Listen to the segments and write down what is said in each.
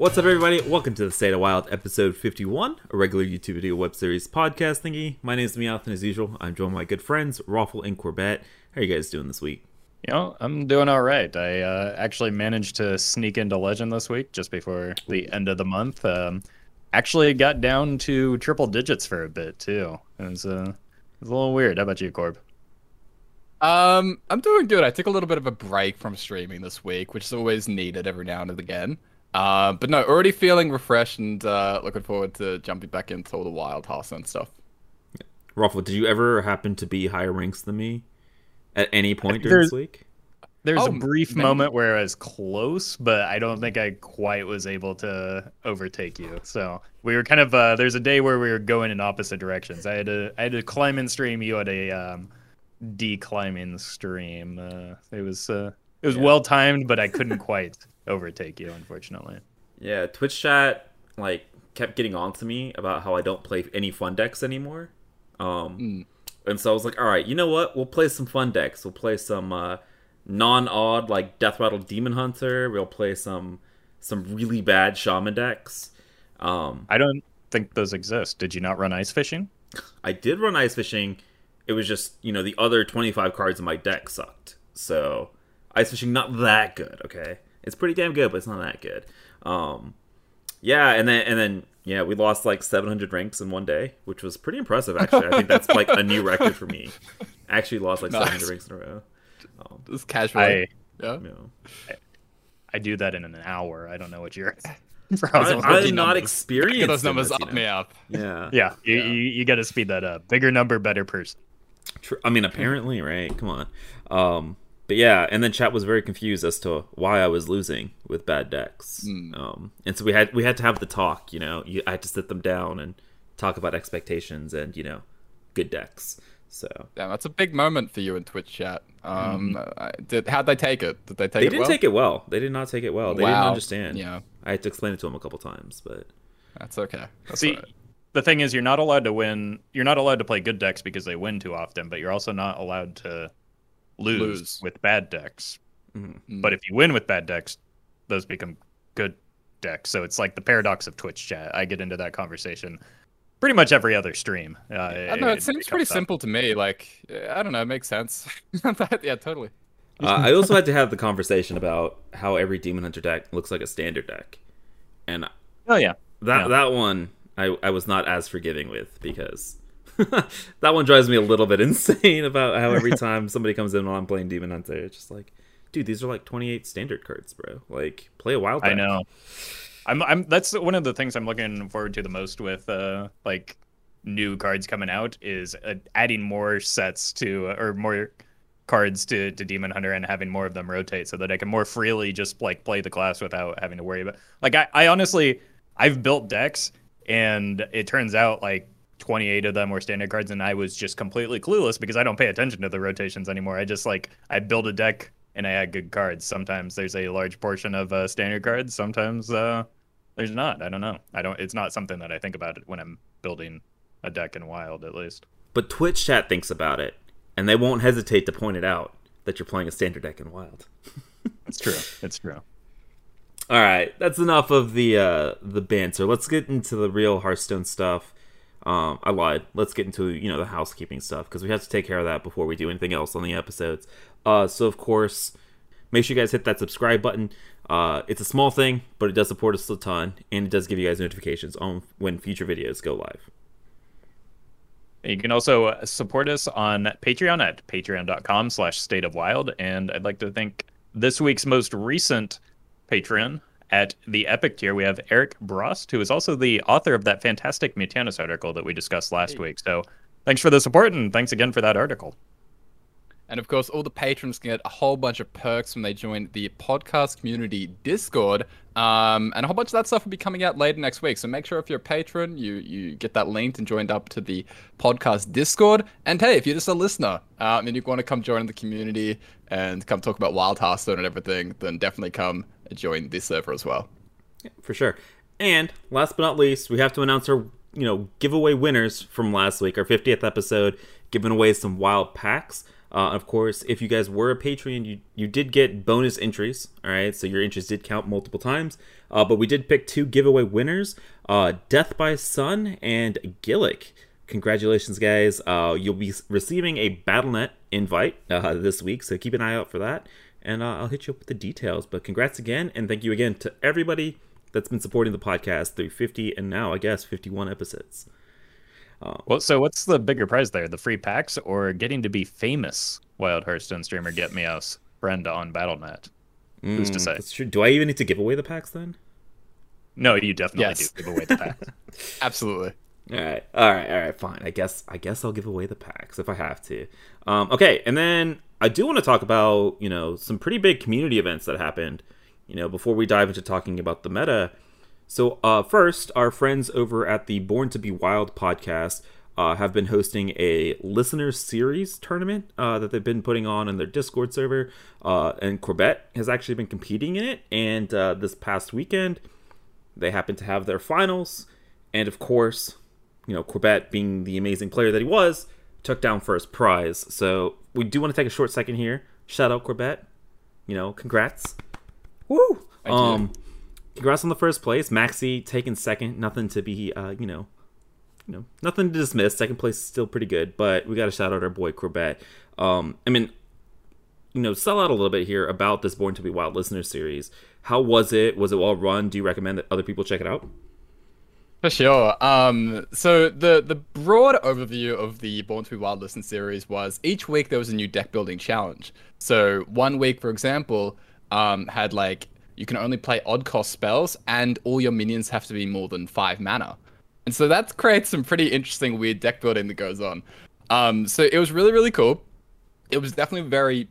What's up, everybody? Welcome to the State of Wild, episode 51, a regular YouTube video web series podcast thingy. My name is Meowth, and as usual, I'm joined by my good friends, Roffle and Corbett. How are you guys doing this week? You know, I'm doing all right. I uh, actually managed to sneak into Legend this week just before the end of the month. Um, actually got down to triple digits for a bit, too. It was, uh, it was a little weird. How about you, Corb? Um, I'm doing good. I took a little bit of a break from streaming this week, which is always needed every now and again. Uh, but no, already feeling refreshed and uh, looking forward to jumping back into all the wild house and stuff. Roffle, did you ever happen to be higher ranks than me at any point during this week? There's Oh, a brief many- moment where I was close, but I don't think I quite was able to overtake you. So we were kind of uh, there's a day where we were going in opposite directions. I had to I had to climb and stream. You had a um, declimbing stream. Uh, it was uh, it was well timed, but I couldn't quite overtake you, unfortunately. Yeah, Twitch chat like kept getting on to me about how I don't play any fun decks anymore. Um, Mm. and so I was like, all right, you know what? We'll play some fun decks. We'll play some uh, non-odd like Deathrattle Demon Hunter. We'll play some some really bad Shaman decks. Um, I don't think those exist. Did you not run ice fishing? I did run ice fishing. It was just you know the other twenty five cards in my deck sucked. So ice fishing not that good. Okay, it's pretty damn good, but it's not that good. Um, yeah, and then and then yeah, we lost like seven hundred ranks in one day, which was pretty impressive. Actually, I think that's like a new record for me. I actually lost like Nice. seven hundred ranks in a row. Just casually. I yeah. You know. I do that in an hour. I don't know what you're. I, those I'm not numbers. experienced. Those numbers up you me up. Yeah. Yeah, you, Yeah. you, you got to speed that up. Bigger number, better person. Tr- I mean, apparently, right? Come on. Um, but yeah, and then chat was very confused as to why I was losing with bad decks. Um, and so we had we had to have the talk. You know, you, I had to sit them down and talk about expectations and you know, good decks. So Damn, that's a big moment for you in Twitch chat. Um, I- did how'd they take it? Did they take they it didn't well? take it well. They did not take it well. They didn't understand. Yeah. I had to explain it to them a couple times, but That's okay. That's See, alright. the thing is, you're not allowed to win. You're not allowed to play good decks because they win too often, but you're also not allowed to lose, Lose. with bad decks. Mm. But if you win with bad decks, those become good decks. So it's like the paradox of Twitch chat. I get into that conversation pretty much every other stream. Uh, I don't know. It, seems pretty simple to me. Like, I don't know. It makes sense. yeah, totally. uh, I also had to have the conversation about how every Demon Hunter deck looks like a standard deck, and Oh yeah, That Yeah. that one I, I was not as forgiving with because that one drives me a little bit insane about how every time somebody comes in while I'm playing Demon Hunter, it's just like, dude, these are like 28 standard cards, bro. Like, play a wild. Card. I know. I'm I'm that's one of the things I'm looking forward to the most with uh like new cards coming out is uh, adding more sets to or more cards to to Demon Hunter and having more of them rotate so that I can more freely just like play the class without having to worry about like I, I honestly I've built decks and it turns out like 28 of them were standard cards and I was just completely clueless because I don't pay attention to the rotations anymore. I just like I build a deck and I add good cards. Sometimes there's a large portion of uh, standard cards. Sometimes uh, there's not. I don't know. I don't. It's not something that I think about when I'm building a deck in Wild, at least. But Twitch chat thinks about it, and they won't hesitate to point it out that you're playing a standard deck in Wild. It's true. It's true. All right, that's enough of the uh, the banter. Let's get into the real Hearthstone stuff. Um, I lied. Let's get into you know the housekeeping stuff because we have to take care of that before we do anything else on the episodes. Uh, so of course, make sure you guys hit that subscribe button. Uh, it's a small thing, but it does support us a ton, and it does give you guys notifications on when future videos go live. You can also uh, support us on Patreon at patreon.com slash state of wild. And I'd like to thank this week's most recent patron at the Epic tier. We have Eric Brost, who is also the author of that fantastic Mutanus article that we discussed last week. So thanks for the support and thanks again for that article. And of course, all the patrons can get a whole bunch of perks when they join the podcast community Discord. Um, and a whole bunch of that stuff will be coming out later next week. So make sure if you're a patron, you you get that linked and joined up to the podcast Discord. And hey, if you're just a listener um, and you want to come join the community and come talk about Wild Hearthstone and everything, then definitely come join this server as well. for sure. And last but not least, we have to announce our you know giveaway winners from last week, our 50th episode, giving away some wild packs. Uh, of course, if you guys were a Patreon, you you did get bonus entries. All right, so your entries did count multiple times. Uh, but we did pick two giveaway winners: uh, Death by Sun and Gillick. Congratulations, guys! Uh, you'll be receiving a BattleNet invite uh, this week, so keep an eye out for that. And uh, I'll hit you up with the details. But congrats again, and thank you again to everybody that's been supporting the podcast through 50 and now I guess 51 episodes. Uh, well, so what's the bigger prize there? The free packs or getting to be famous Wild Hearthstone streamer GetMeowth's friend on BattleNet? Mm, Who's to mm, say? That's true. Do I even need to give away the packs then? No, you definitely yes. do give away the packs. Absolutely. All right, all right, all right. Fine. I guess I guess I'll give away the packs if I have to. Um, okay, and then I do want to talk about you know some pretty big community events that happened. You know, before we dive into talking about the meta, so, uh, first, our friends over at the Born to Be Wild podcast uh, have been hosting a listener series tournament uh, that they've been putting on in their Discord server. Uh, and Corbett has actually been competing in it. And uh, this past weekend, they happened to have their finals. And of course, you know, Corbett, being the amazing player that he was, took down first prize. So, we do want to take a short second here. Shout out Corbett. You know, congrats. Woo! Thank um, you congrats on the first place. Maxi taking second. Nothing to be, uh, you know, you know, nothing to dismiss. Second place is still pretty good, but we got to shout out our boy Corbett. Um, I mean, you know, sell out a little bit here about this Born to Be Wild listener series. How was it? Was it well run? Do you recommend that other people check it out? For sure. Um, so the the broad overview of the Born to Be Wild Listen series was each week there was a new deck building challenge. So one week, for example, um, had like you can only play odd cost spells, and all your minions have to be more than five mana. And so that creates some pretty interesting, weird deck building that goes on. Um, so it was really, really cool. It was definitely very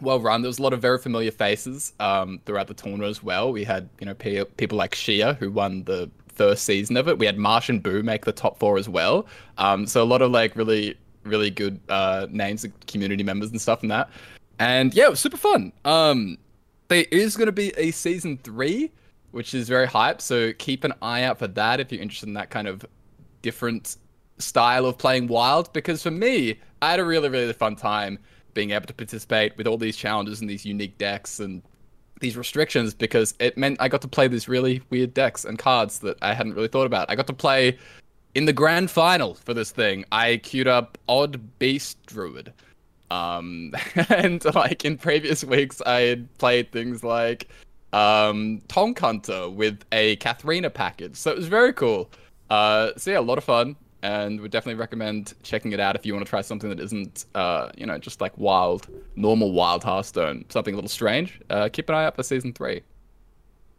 well run. There was a lot of very familiar faces um, throughout the tournament as well. We had, you know, people like Shia who won the first season of it. We had Marsh and Boo make the top four as well. Um, so a lot of like really, really good uh, names community members and stuff in that. And yeah, it was super fun. Um, there is going to be a season three, which is very hype. So keep an eye out for that if you're interested in that kind of different style of playing wild. Because for me, I had a really, really fun time being able to participate with all these challenges and these unique decks and these restrictions because it meant I got to play these really weird decks and cards that I hadn't really thought about. I got to play in the grand final for this thing. I queued up Odd Beast Druid um, and like in previous weeks, I had played things like um, Tonk Hunter with a Kathrena package. So it was very cool. Uh, so yeah, a lot of fun, and would definitely recommend checking it out if you want to try something that isn't, uh, you know, just like wild, normal wild Hearthstone. Something a little strange. Uh, keep an eye out for season three.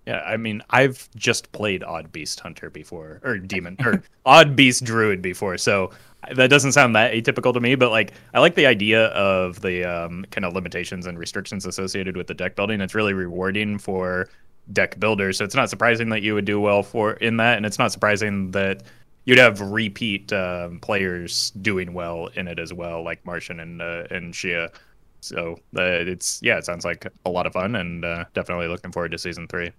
Yeah, I mean, I've just played Odd Beast Hunter before, or Demon, or Odd Beast Druid before, so that doesn't sound that atypical to me. But like, I like the idea of the um, kind of limitations and restrictions associated with the deck building. It's really rewarding for deck builders, so it's not surprising that you would do well for in that, and it's not surprising that you'd have repeat um, players doing well in it as well, like Martian and uh, and Shia. So uh, it's yeah, it sounds like a lot of fun, and uh, definitely looking forward to season three.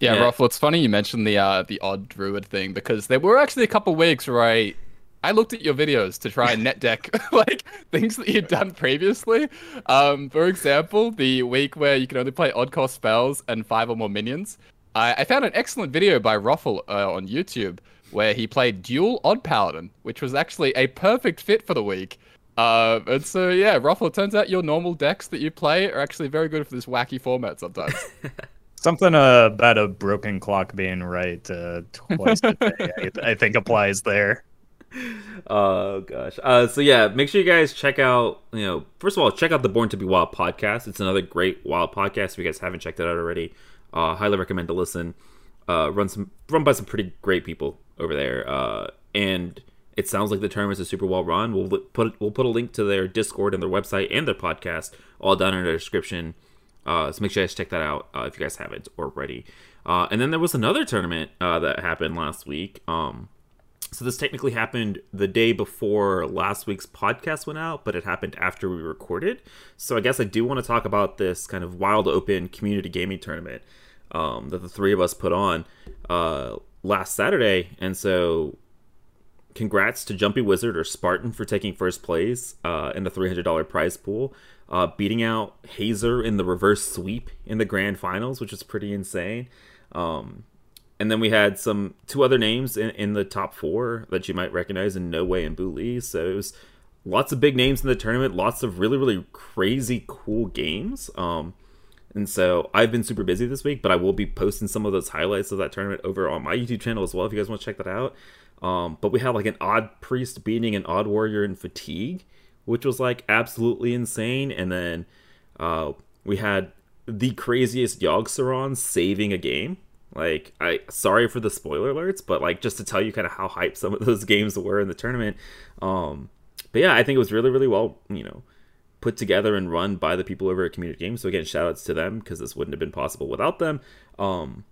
Yeah, yeah. Roffle, it's funny you mentioned the uh, the odd druid thing because there were actually a couple weeks where I I looked at your videos to try and net deck like things that you'd done previously. Um, for example, the week where you can only play odd cost spells and five or more minions. I, I found an excellent video by Roffle uh, on YouTube where he played dual odd paladin, which was actually a perfect fit for the week. Uh, and so yeah, Roffle, it turns out your normal decks that you play are actually very good for this wacky format sometimes. Something uh, about a broken clock being right uh, twice a day, I, I, think applies there. Oh gosh. Uh, so yeah, make sure you guys check out. You know, first of all, check out the Born to Be Wild podcast. It's another great wild podcast. If you guys haven't checked it out already, uh, highly recommend to listen. Uh, run some run by some pretty great people over there, uh, and it sounds like the tournament is super well run. We'll put we'll put a link to their Discord and their website and their podcast all down in the description. Uh, so make sure you guys check that out uh, if you guys haven't already. Uh, and then there was another tournament uh, that happened last week. Um, so this technically happened the day before last week's podcast went out, but it happened after we recorded. So I guess I do want to talk about this kind of wild open community gaming tournament um, that the three of us put on uh, last Saturday. And so congrats to Jumpy Wizard or Spartan for taking first place uh, in the $300 prize pool, uh, beating out Hazer in the reverse sweep in the grand finals, which was pretty insane. Um, and then we had some two other names in, in the top four that you might recognize in No Way and Boo. So it was lots of big names in the tournament, lots of really, really crazy cool games. Um, and so I've been super busy this week, but I will be posting some of those highlights of that tournament over on my YouTube channel as well if you guys want to check that out. Um, but we had like an odd priest beating an odd warrior in fatigue, which was like absolutely insane. And then uh, we had the craziest Yogg-Saron saving a game. Like, I sorry for the spoiler alerts, but like just to tell you kind of how hyped some of those games were in the tournament. Um, but yeah, I think it was really, really well, you know, put together and run by the people over at Community Games. So again, shout outs to them because this wouldn't have been possible without them. Um,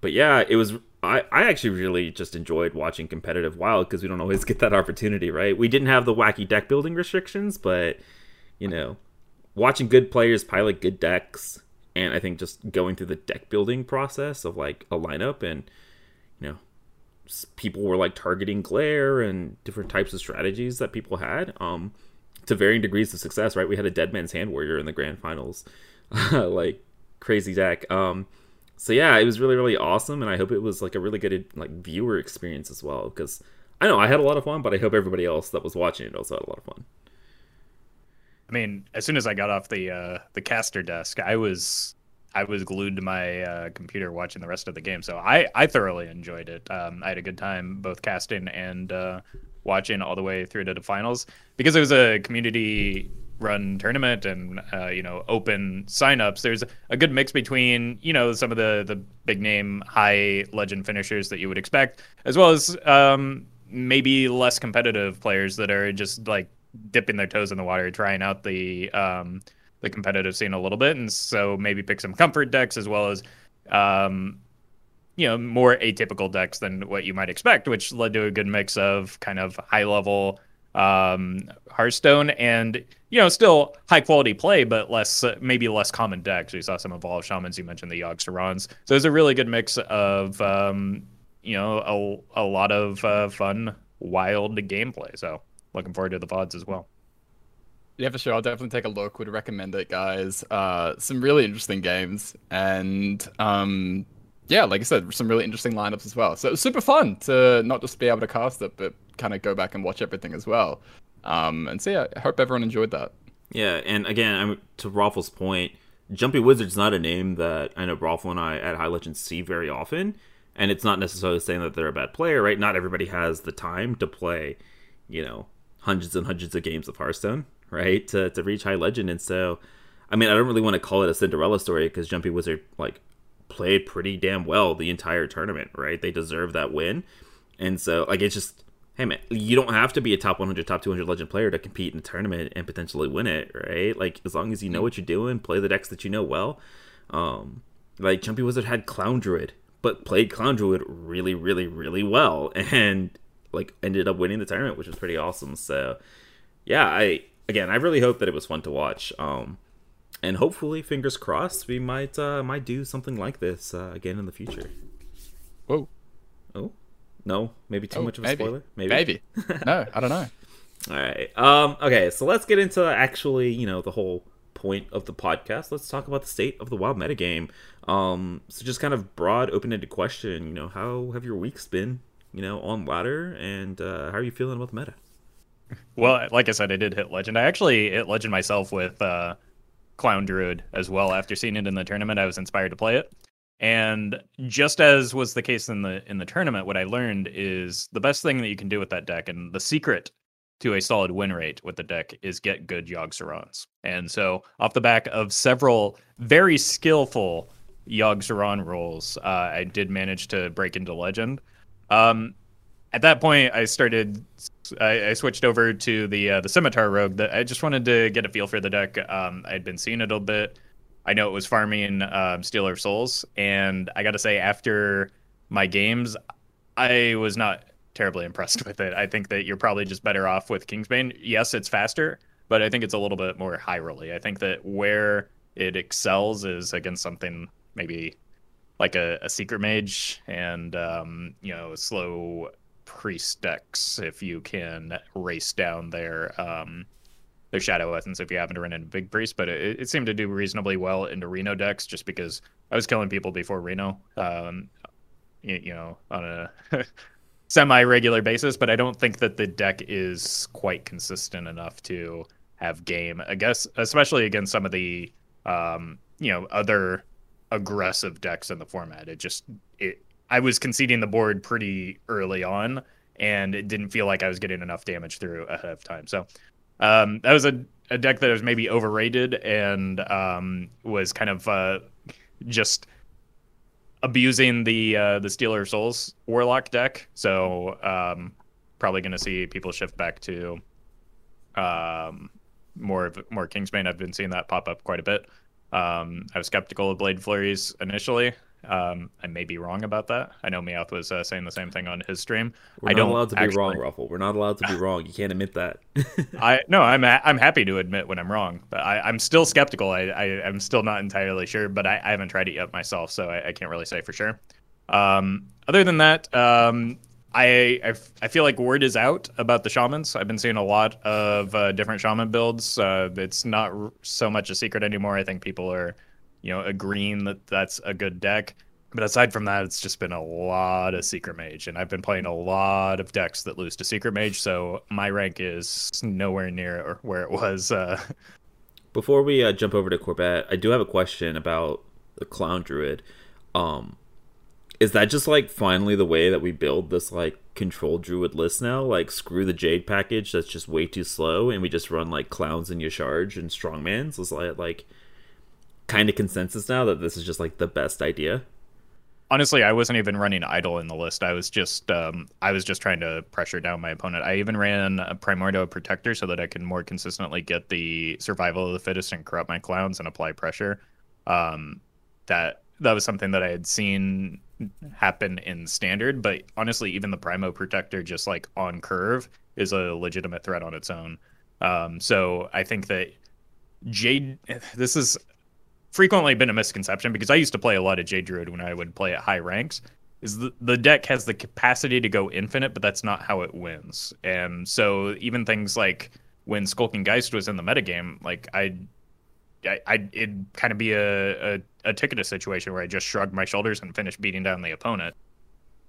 but yeah, it was. I, I actually really just enjoyed watching competitive wild because we don't always get that opportunity, right? We didn't have the wacky deck building restrictions, but you know, watching good players pilot good decks, and I think just going through the deck building process of like a lineup and you know people were like targeting glare and different types of strategies that people had um to varying degrees of success right we had a dead man's hand warrior in the grand finals like crazy deck um so yeah, it was really really awesome, and I hope it was like a really good like viewer experience as well. Because I know I had a lot of fun, but I hope everybody else that was watching it also had a lot of fun. I mean, as soon as I got off the uh, the caster desk, I was I was glued to my uh, computer watching the rest of the game. So I I thoroughly enjoyed it. Um, I had a good time both casting and uh, watching all the way through to the finals. Because it was a community run tournament and uh, you know open signups there's a good mix between you know some of the the big name high legend finishers that you would expect as well as um, maybe less competitive players that are just like dipping their toes in the water trying out the um, the competitive scene a little bit. And so maybe pick some comfort decks as well as um, you know more atypical decks than what you might expect which led to a good mix of kind of high level um, Hearthstone, and you know, still high quality play, but less uh, maybe less common decks. We saw some evolved shamans. You mentioned the Yogg-Sarons, so it's a really good mix of um, you know a, a lot of uh, fun, wild gameplay. So looking forward to the VODs as well. Yeah, for sure. I'll definitely take a look. Would recommend it, guys. Uh, some really interesting games, and um, yeah, like I said, some really interesting lineups as well. So it was super fun to not just be able to cast it, but kind of go back and watch everything as well. Um, and so yeah, I hope everyone enjoyed that. Yeah, and again, I'm, to Roffle's point, Jumpy Wizard's not a name that I know Roffle and I at High Legends see very often, and it's not necessarily saying that they're a bad player, right? Not everybody has the time to play, you know, hundreds and hundreds of games of Hearthstone, right? To to reach High Legend, and so, I mean, I don't really want to call it a Cinderella story because Jumpy Wizard like played pretty damn well the entire tournament, right? They deserve that win, and so like it's just hey man, you don't have to be a top 100, top 200 legend player to compete in a tournament and potentially win it, right? Like as long as you know what you're doing, play the decks that you know well. Um, like Jumpy Wizard had Clown Druid, but played Clown Druid really, really, really well, and like ended up winning the tournament, which was pretty awesome. So yeah, I again, I really hope that it was fun to watch. Um, and hopefully, fingers crossed, we might uh, might do something like this uh, again in the future. Whoa. Oh. No, maybe too oh, much of a maybe. spoiler. Maybe. Maybe. no, I don't know. All right. Um. Okay. So let's get into actually, you know, the whole point of the podcast. Let's talk about the state of the wild metagame. Um. So just kind of broad, open-ended question. You know, how have your weeks been? You know, on ladder, and uh, how are you feeling about the meta? Well, like I said, I did hit legend. I actually hit legend myself with uh, Clown Druid as well. After seeing it in the tournament, I was inspired to play it. And just as was the case in the in the tournament, what I learned is the best thing that you can do with that deck, and the secret to a solid win rate with the deck is get good Yogg-Sarons. And so, off the back of several very skillful Yogg-Saron rolls, uh, I did manage to break into Legend. Um, at that point, I started. I, I switched over to the uh, the Scimitar Rogue. That I just wanted to get a feel for the deck. Um, I'd been seeing it a bit I know it was farming um, Stealer Souls, and I got to say, after my games, I was not terribly impressed with it. I think that you're probably just better off with Kingsbane. Yes, it's faster, but I think it's a little bit more high rolly. I think that where it excels is against something maybe like a, a secret mage and um, you know slow priest decks if you can race down their um, their shadow essence if you happen to run into big priest. But it, it seemed to do reasonably well into Reno decks just because I was killing people before Reno, um, you, you know, on a semi regular basis. But I don't think that the deck is quite consistent enough to have game. I guess especially against some of the um, you know other aggressive decks in the format. It just I was conceding the board pretty early on, and it didn't feel like I was getting enough damage through ahead of time. So um, that was a, a deck that was maybe overrated and um, was kind of uh, just abusing the uh, the Stealer Souls Warlock deck. So um, probably going to see people shift back to um, more of more Kingsbane. I've been seeing that pop up quite a bit. Um, I was skeptical of Blade Flurries initially. Um, I may be wrong about that. I know Meowth was uh, saying the same thing on his stream. We're I not don't allowed to be wrong, Roffle. We're not allowed to be wrong. You can't admit that. I no, I'm I'm happy to admit when I'm wrong, but I, I'm still skeptical. I, I I'm still not entirely sure, but I, I haven't tried it yet myself, so I, I can't really say for sure. Um, other than that, um, I, I f- I feel like word is out about the shamans. I've been seeing a lot of uh, different shaman builds. Uh, it's not r- so much a secret anymore. I think people are, you know, agreeing that that's a good deck. But aside from that, it's just been a lot of Secret Mage, and I've been playing a lot of decks that lose to Secret Mage, so my rank is nowhere near where it was. Uh, Before we uh, jump over to Corbett, I do have a question about the Clown Druid. Um, is that just like finally the way that we build this like control druid list now? Like screw the Jade package that's just way too slow, and we just run like clowns and Y'Shaarj and strongmans. Is that like kind of consensus now that this is just like the best idea? honestly, I wasn't even running Idol in the list. I was just um, I was just trying to pressure down my opponent. I even ran a Primordial Protector so that I can more consistently get the survival of the fittest and corrupt my clowns and apply pressure. Um, that that was something that I had seen happen in standard, but honestly, even the Primo Protector, just like on curve, is a legitimate threat on its own. Um, so I think that Jade, this is frequently been a misconception because I used to play a lot of Jade Druid when I would play at high ranks. Is the, the deck has the capacity to go infinite, but that's not how it wins. And so even things like when Skulking Geist was in the metagame, like I, I, I it'd kind of be a, a a Tickatus situation where I just shrugged my shoulders and finished beating down the opponent.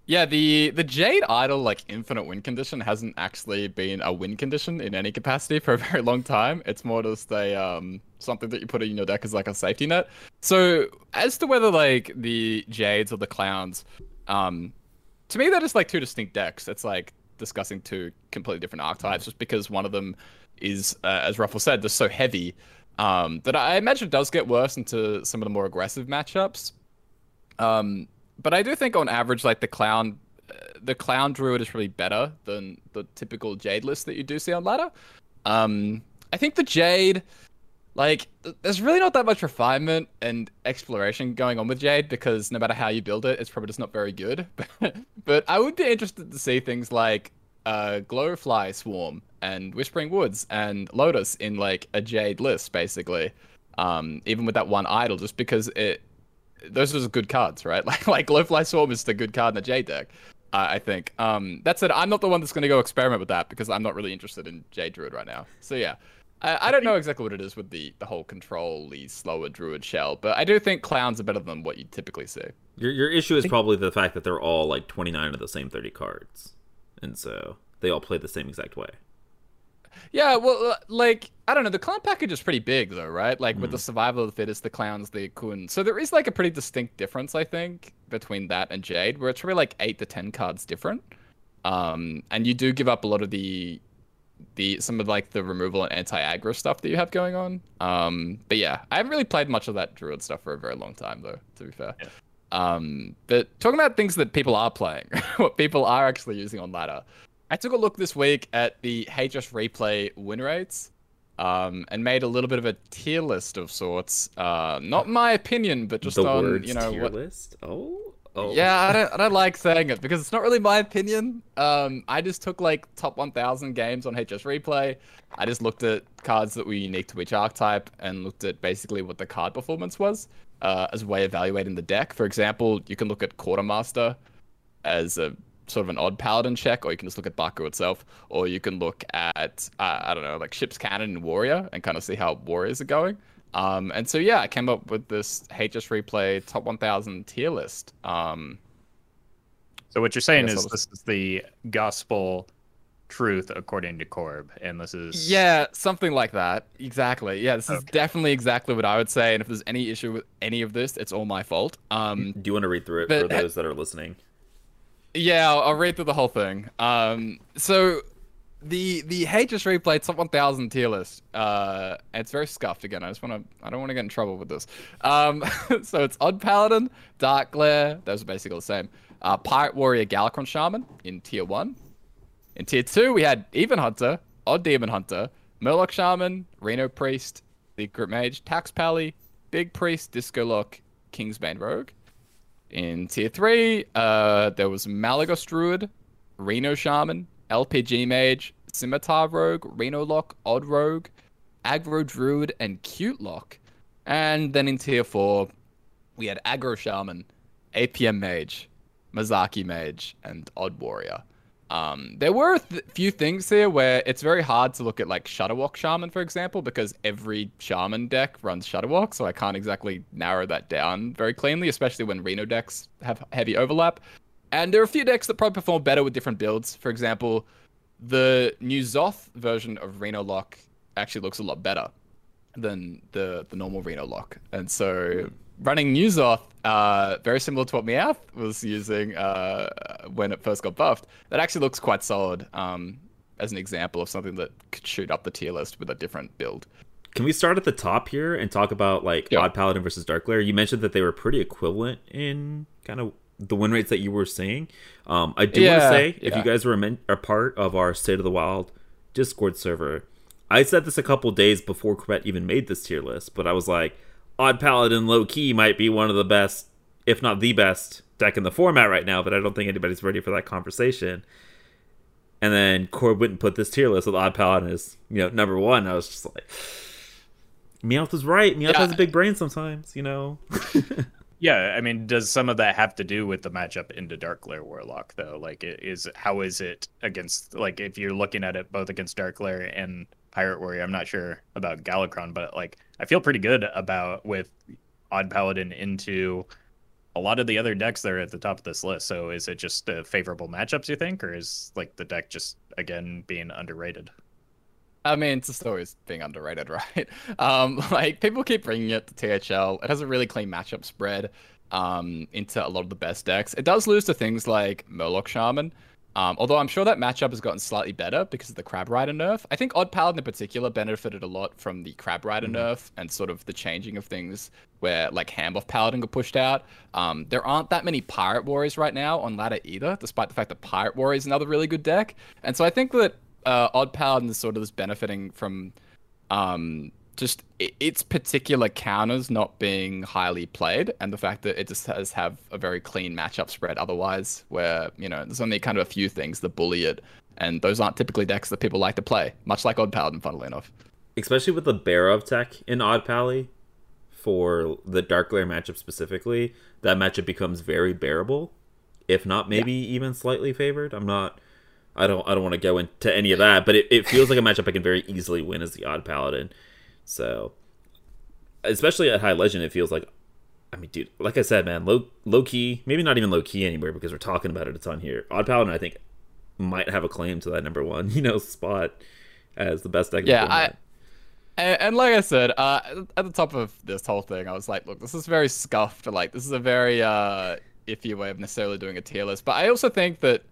Yeah, the the Jade Idol like infinite win condition hasn't actually been a win condition in any capacity for a very long time. It's more just a um something that you put in your deck as like a safety net. So as to whether like the Jades or the Clowns, um, to me they're just like two distinct decks. It's like discussing two completely different archetypes, just because one of them is, uh, as Roffle said, just so heavy. Um, that I imagine it does get worse into some of the more aggressive matchups. Um, but I do think on average, like the clown, uh, the clown druid is probably better than the typical jade list that you do see on ladder. Um, I think the jade, like, th- there's really not that much refinement and exploration going on with jade because no matter how you build it, it's probably just not very good. but I would be interested to see things like uh, glowfly swarm and whispering woods and lotus in like a jade list, basically. Um, even with that one idol, just because it those are just good cards, right? Like like Glowfly Swarm is the good card in the J deck. Uh, I think. Um, that said, I'm not the one that's going to go experiment with that because I'm not really interested in J Druid right now. So yeah, I, I don't know exactly what it is with the the whole control-y, slower Druid shell, but I do think clowns are better than what you typically see. Your your issue is probably the fact that they're all like 29 of the same 30 cards, and so they all play the same exact way. Yeah, well, uh, like I don't know, the clown package is pretty big though, right? Like with the survival of the fittest, the clowns, the kun. So there is like a pretty distinct difference, I think, between that and Jade, where it's really like eight to ten cards different. Um, and you do give up a lot of the the some of like the removal and anti-aggro stuff that you have going on. Um, but yeah, I haven't really played much of that druid stuff for a very long time though, to be fair. Um, but talking about things that people are playing, what people are actually using on ladder. I took a look this week at the HS replay win rates, um, and made a little bit of a tier list of sorts. Uh, not my opinion, but just the on you know tier what. list. Oh, oh. Yeah, I don't, I don't like saying it because it's not really my opinion. Um, I just took like top 1,000 games on HS Replay. I just looked at cards that were unique to each archetype and looked at basically what the card performance was uh, as a way of evaluating the deck. For example, you can look at Quartermaster as a sort of an odd paladin check, or you can just look at Baku itself, or you can look at uh, I don't know, like ship's cannon and warrior, and kind of see how warriors are going. Um, and so yeah, I came up with this HS replay top 1000 tier list. Um, So what you're saying is this is the gospel truth according to Corb, and this is Yeah, something like that. Exactly. Yeah, this is definitely exactly what I would say. And if there's any issue with any of this, it's all my fault. Um, Do you want to read through it But- for those that are listening? Yeah, I'll, I'll read through the whole thing. Um, so the the HS replay top 1000 tier list. Uh, it's very scuffed again. I just want to. I don't want to get in trouble with this. Um, so it's Odd Paladin, Dark Glare. Those are basically the same. Uh, Pirate Warrior, Galakrond Shaman in tier one. In tier two, we had Even Hunter, Odd Demon Hunter, Murloc Shaman, Reno Priest, the Secret Mage, Tax Pally, Big Priest, Disco Lock, Kingsbane Rogue. In tier three, uh, there was Malygos Druid, Reno Shaman, LPG Mage, Scimitar Rogue, Reno Lock, Odd Rogue, Aggro Druid, and Cube Lock. And then in tier four, we had Aggro Shaman, APM Mage, Mozaki Mage, and Odd Warrior. Um, there were a th- few things here where it's very hard to look at like Shudderwock Shaman, for example, because every Shaman deck runs Shudderwock, so I can't exactly narrow that down very cleanly, especially when Reno decks have heavy overlap. And there are a few decks that probably perform better with different builds. For example, the N'Zoth version of Reno Lock actually looks a lot better than the the normal Reno Lock, and so running N'Zoth, uh, very similar to what Meowth was using uh, when it first got buffed, that actually looks quite solid. Um, as an example of something that could shoot up the tier list with a different build. Can we start at the top here and talk about like Yeah. Odd Paladin versus Dark Glare? You mentioned that they were pretty equivalent in kind of the win rates that you were seeing. Um, I do want to say if you guys were a, men- a part of our State of the Wild Discord server, I said this a couple days before Quet even made this tier list, but I was like, Odd Paladin low key might be one of the best, if not the best deck in the format right now. But I don't think anybody's ready for that conversation. And then Corb went and put this tier list with Odd Paladin as you know number one. I was just like, Meowth is right. Meowth Yeah. has a big brain sometimes, you know. Yeah, I mean, does some of that have to do with the matchup into Dark Glare Warlock though? Like, is how is it against like if you're looking at it both against Dark Glare and Pirate Warrior? I'm not sure about Galakrond, but like I feel pretty good about with Odd Paladin into a lot of the other decks that are at the top of this list. So is it just favorable matchups you think, or is like the deck just again being underrated? I mean, it's just always being underrated, right? Um, like people keep bringing it to THL. It has a really clean matchup spread um, into a lot of the best decks. It does lose to things like Murloc Shaman. Um, although I'm sure that matchup has gotten slightly better because of the Crab Rider nerf. I think Odd Paladin in particular benefited a lot from the Crab Rider nerf and sort of the changing of things where like Handbuff Paladin got pushed out. Um, there aren't that many Pirate Warriors right now on ladder either, despite the fact that Pirate Warrior is another really good deck. And so I think that uh, Odd Paladin is sort of just benefiting from um, just its particular counters not being highly played, and the fact that it just has have a very clean matchup spread. Otherwise, where you know there's only kind of a few things that bully it, and those aren't typically decks that people like to play. Much like Odd Paladin, funnily enough. Especially with the Bear of Tech in Odd Pally for the Dark Glare matchup specifically, that matchup becomes very bearable, if not maybe even slightly favored. I'm not. I don't. I don't want to go into any of that, but it, it feels like a matchup I can very easily win as the Odd Paladin. So, especially at High Legend, it feels like. I mean, dude, like I said, man, low low key, maybe not even low key anywhere because we're talking about it a ton here. Odd Paladin, I think, might have a claim to that number one, you know, spot as the best deck. Yeah, I, and, and like I said, uh, at the top of this whole thing, I was like, look, this is very scuffed. Like, this is a very uh, iffy way of necessarily doing a tier list. But I also think that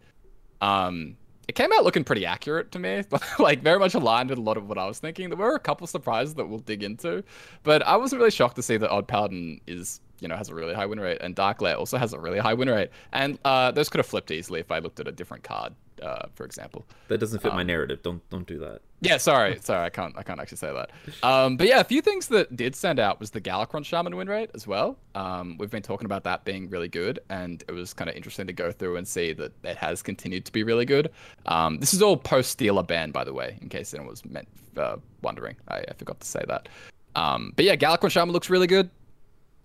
um, it came out looking pretty accurate to me, like very much aligned with a lot of what I was thinking. There were a couple surprises that we'll dig into, but I wasn't really shocked to see that Odd Paladin is, you know, has a really high win rate, and Dark Glare also has a really high win rate. And uh, those could have flipped easily if I looked at a different card, uh, for example. That doesn't fit my Um, narrative. Don't don't do that. Yeah, sorry, sorry, I can't, I can't actually say that. Um, but yeah, a few things that did stand out was the Galakrond Shaman win rate as well. Um, we've been talking about that being really good, and it was kind of interesting to go through and see that it has continued to be really good. Um, this is all post Stealer ban, by the way, in case anyone was meant uh, wondering. I, I forgot to say that. Um, but yeah, Galakrond Shaman looks really good.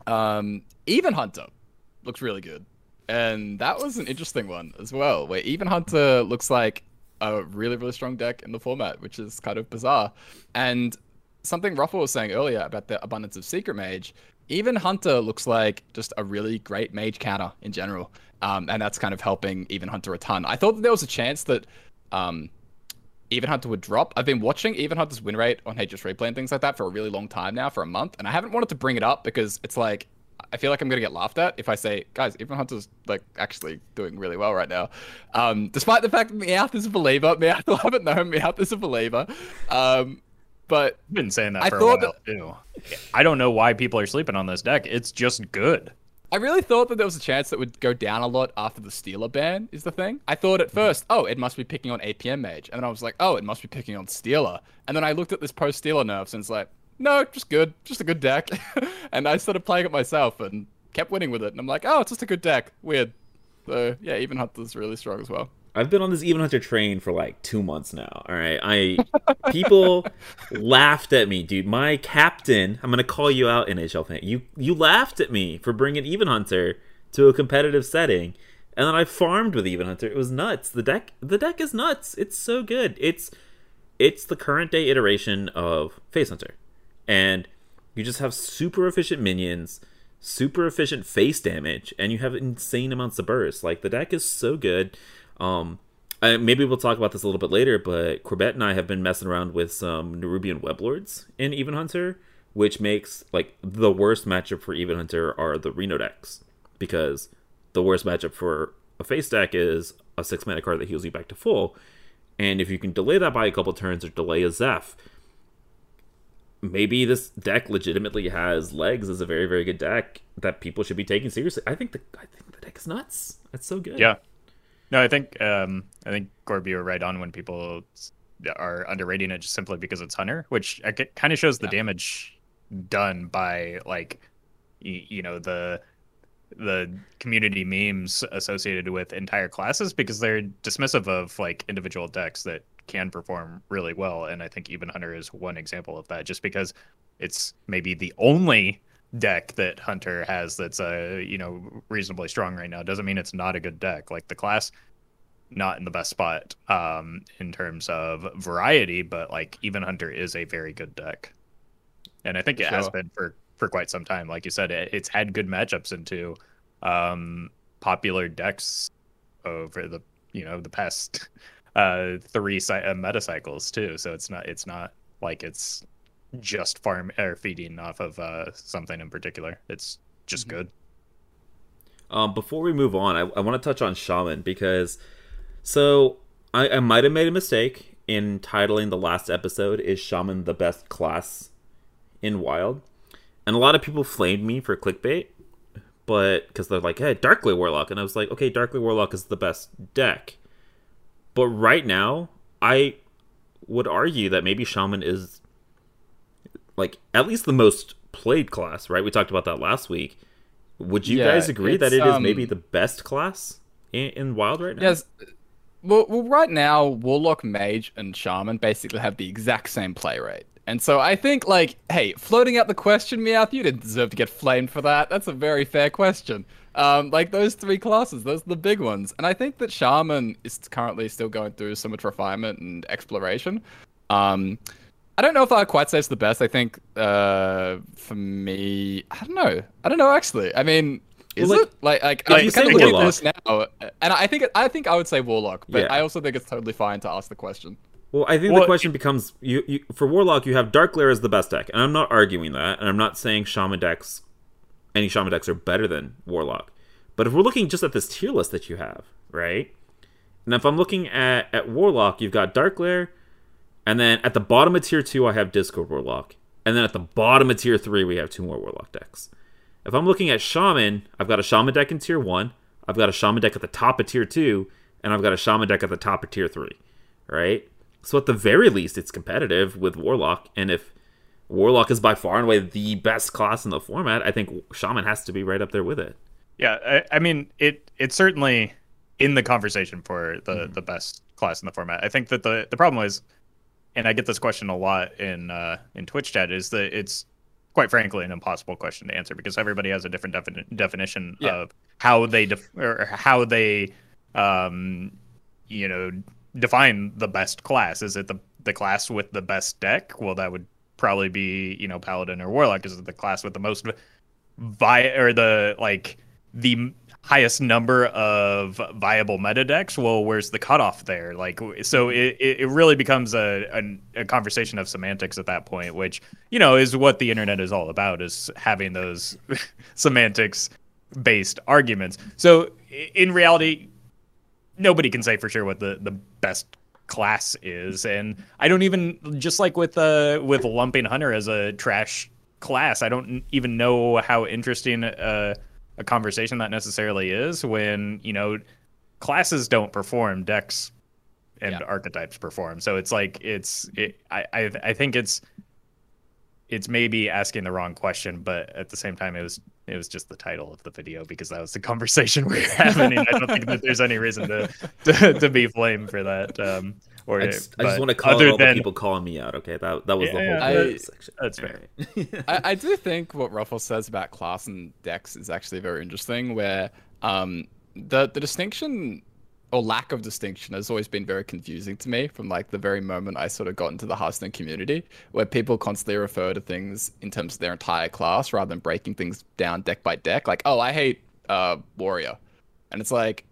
Um, Even Hunter looks really good and that was an interesting one as well. Where even Hunter looks like a really really strong deck in the format, which is kind of bizarre. And something Roffle was saying earlier about the abundance of Secret Mage. Even Hunter looks like just a really great mage counter in general, um, and that's kind of helping Even Hunter a ton. I thought there was a chance that um, even Hunter would drop. I've been watching Even Hunter's win rate on HS Replay and things like that for a really long time now, for a month, and I haven't wanted to bring it up because it's like I feel like I'm gonna get laughed at if I say, guys, Even Hunter's like actually doing really well right now. Um, despite the fact that Meowth is a believer, Meowth will have it known, Meowth is a believer. Um, but I've been saying that I for a while too. I don't know why people are sleeping on this deck. It's just good. I really thought that there was a chance that would go down a lot after the Stealer ban is the thing. I thought at first, oh, it must be picking on APM Mage. And then I was like, oh, it must be picking on Stealer. And then I looked at this post Stealer nerfs and it's like, no, just good. Just a good deck. and I started playing it myself and kept winning with it. And I'm like, oh, it's just a good deck. Weird. So yeah, even Hunter's really strong as well. I've been on this Even Hunter train for like two months now. All right, I people laughed at me, dude. My captain, I'm gonna call you out, NHL fan. You you laughed at me for bringing Even Hunter to a competitive setting, and then I farmed with Even Hunter. It was nuts. The deck, the deck is nuts. It's so good. It's it's the current day iteration of Face Hunter, and you just have super efficient minions, super efficient face damage, and you have insane amounts of burst. Like the deck is so good. Um, I, maybe we'll talk about this a little bit later, but Corbett and I have been messing around with some Nerubian Weblords in Even Hunter, which makes like the worst matchup for Even Hunter are the Reno decks because the worst matchup for a face deck is a six mana card that heals you back to full, and if you can delay that by a couple turns or delay a Zeph, maybe this deck legitimately has legs as a very very good deck that people should be taking seriously. I think the I think the deck is nuts. It's so good. Yeah. No, I think um, I think Gorby were right on when people are underrating it just simply because it's Hunter, which kind of shows the Yeah. damage done by like you, you know the the community memes associated with entire classes because they're dismissive of like individual decks that can perform really well and i think even hunter is one example of that just because it's maybe the only deck that hunter has that's uh you know reasonably strong right now. Doesn't mean it's not a good deck. Like the class not in the best spot um in terms of variety but like even hunter is a very good deck. And i think it has been for for quite some time. Like you said it, it's had good matchups into um popular decks over the you know the past uh three cy- uh, meta cycles too. So it's not it's not like it's just farm or feeding off of uh something in particular. It's just Mm-hmm. good. Um, before we move on, I, I want to touch on Shaman because so I, I might have made a mistake in titling the last episode "Is Shaman the best class in Wild?" and a lot of people flamed me for clickbait, but because they're like, "Hey, Dark Glare Warlock," and I was like, "Okay, Dark Glare Warlock is the best deck," but right now I would argue that maybe Shaman is like at least the most played class. Right? We talked about that last week. Would you Yeah, guys agree that it is um, maybe the best class in, in Wild right now? Yes. Well, well, right now, Warlock, Mage, and Shaman basically have the exact same play rate. And so I think, like, hey, floating out the question, Meowth, you didn't deserve to get flamed for that. That's a very fair question. Um, like, those three classes, those are the big ones. And I think that Shaman is currently still going through so much refinement and exploration. Um, I don't know if I'd quite say it's the best. I think, uh, for me, I don't know. I don't know, actually. I mean, is Well, like, it? Like, like, I'm you kind of looking at this now, and I think it, I think I would say Warlock, but Yeah. I also think it's totally fine to ask the question. Well, I think Well, the question becomes you, you for Warlock you have Dark Glare as the best deck, and I'm not arguing that, and I'm not saying Shaman decks any Shaman decks are better than Warlock. But if we're looking just at this tier list that you have, right? And if I'm looking at, at Warlock, you've got Dark Glare, and then at the bottom of tier two I have Discard Warlock. And then at the bottom of tier three we have two more Warlock decks. If I'm looking at Shaman, I've got a Shaman deck in tier one, I've got a Shaman deck at the top of tier two, and I've got a Shaman deck at the top of tier three. Right? So at the very least, it's competitive with Warlock, and if Warlock is by far and away the best class in the format, I think Shaman has to be right up there with it. Yeah, I, I mean it. It's certainly in the conversation for the the best class in the format. I think that the the problem is, and I get this question a lot in uh, in Twitch chat, is that it's quite frankly an impossible question to answer because everybody has a different defini- definition Yeah. of how they def- or how they um you know define the best class. Is it the the class with the best deck? Well that would probably be you know paladin or warlock. Is it the class with the most vi or the like the highest number of viable meta decks? Well where's the cutoff there? Like so it, it really becomes a, a a conversation of semantics at that point which you know is what the internet is all about is having those semantics based arguments. So in reality nobody can say for sure what the the best class is and i don't even just like with uh with lumping hunter as a trash class i don't even know how interesting uh, a conversation that necessarily is when you know classes don't perform decks and Yeah. archetypes perform so it's like it's it, I, I i think it's it's maybe asking the wrong question but at the same time it was it was just the title of the video because that was the conversation we were having and i don't think that there's any reason to to, to be blamed for that um or I just, I just want to call other out all the than- people calling me out. Okay, that that was the whole yeah, I- the section. that's fair. Alright. I, I do think what Roffle says about class and decks is actually very interesting, where um, the the distinction or lack of distinction has always been very confusing to me from like the very moment I sort of got into the Hearthstone community, where people constantly refer to things in terms of their entire class rather than breaking things down deck by deck. Like, oh, I hate uh, warrior, and it's like,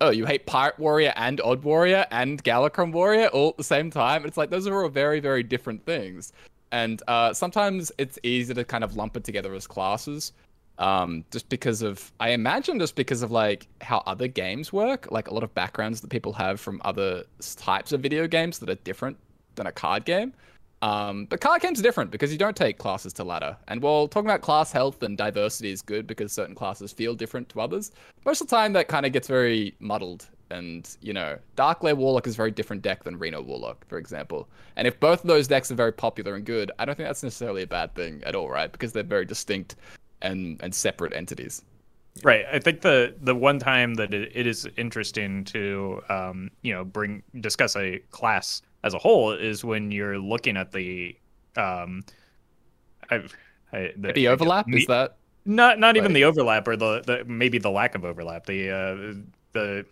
oh, you hate pirate warrior and odd warrior and Galakrond warrior all at the same time. It's like those are all very very different things and uh, sometimes it's easy to kind of lump it together as classes um, just because of i imagine just because of like how other games work. Like a lot of backgrounds that people have from other types of video games that are different than a card game. Um, but card games are different because you don't take classes to ladder. And while talking about class health and diversity is good because certain classes feel different to others most of the time that kind of gets very muddled. And you know Dark Glare warlock is a very different deck than reno warlock for example. And if both of those decks are very popular and good i don't think that's necessarily a bad thing at all right? Because they're very distinct and and separate entities Right. I think the the one time that it, it is interesting to um, you know bring discuss a class as a whole is when you're looking at the um, I've, I, the, the overlap me- is that not not even the overlap or the, the maybe the lack of overlap. The uh, the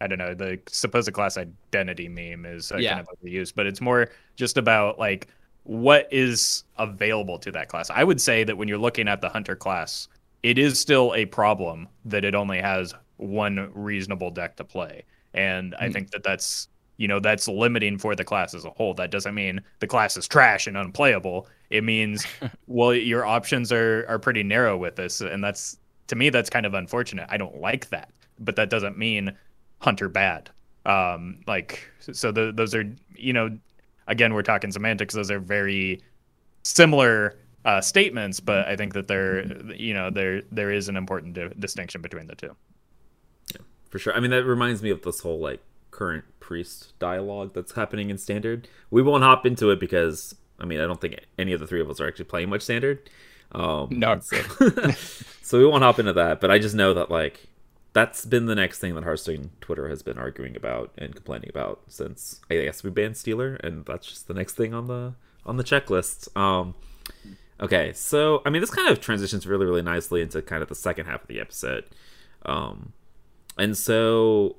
I don't know the supposed class identity meme is uh, Yeah. kind of overused, but it's more just about like what is available to that class. I would say that when you're looking at the hunter class, it is still a problem that it only has one reasonable deck to play, and I Hmm. think that that's you know that's limiting for the class as a whole. That doesn't mean the class is trash and unplayable. It means well your options are are pretty narrow with this, and that's to me that's kind of unfortunate. I don't like that, but that doesn't mean hunter bad. Um, like so the, those are you know again we're talking semantics. Those are very similar uh, statements, but I think that there you know there there is an important di- distinction between the two. for sure. I mean, that reminds me of this whole like current priest dialogue that's happening in standard. We won't hop into it because I mean, I don't think any of the three of us are actually playing much standard. Um, No. so, so we won't hop into that. But I just know that like that's been the next thing that Hearthstone Twitter has been arguing about and complaining about since I guess we banned Stealer, and that's just the next thing on the on the checklist. Um, okay, so I mean, this kind of transitions really, really nicely into kind of the second half of the episode. Um, and so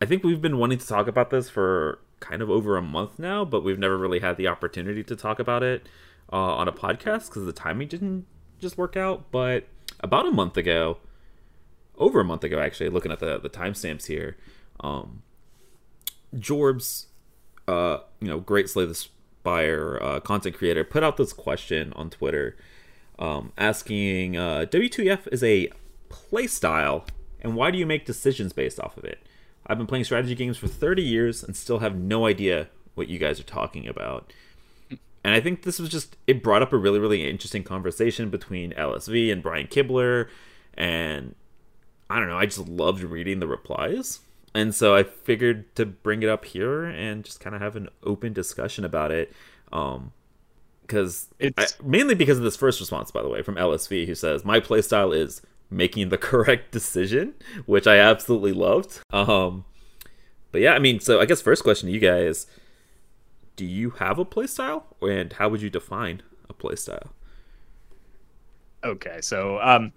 I think we've been wanting to talk about this for kind of over a month now, but we've never really had the opportunity to talk about it uh, on a podcast because the timing didn't just work out. But about a month ago, over a month ago, actually, looking at the the timestamps here, um, Jorbs, uh, you know, great Slay the Spire uh, content creator, put out this question on Twitter, um, asking, uh, "W2F is a play style, and why do you make decisions based off of it? I've been playing strategy games for 30 years and still have no idea what you guys are talking about." And I think this was just it brought up a really really interesting conversation between LSV and Brian Kibler, and I don't know, I just loved reading the replies. And so I figured to bring it up here and just kind of have an open discussion about it. Um, because It's- mainly because of this first response, by the way, from LSV, who says my playstyle is making the correct decision, which I absolutely loved. Um, but yeah, I mean, so I guess first question to you guys: Do you have a playstyle, and how would you define a playstyle? Okay, so um,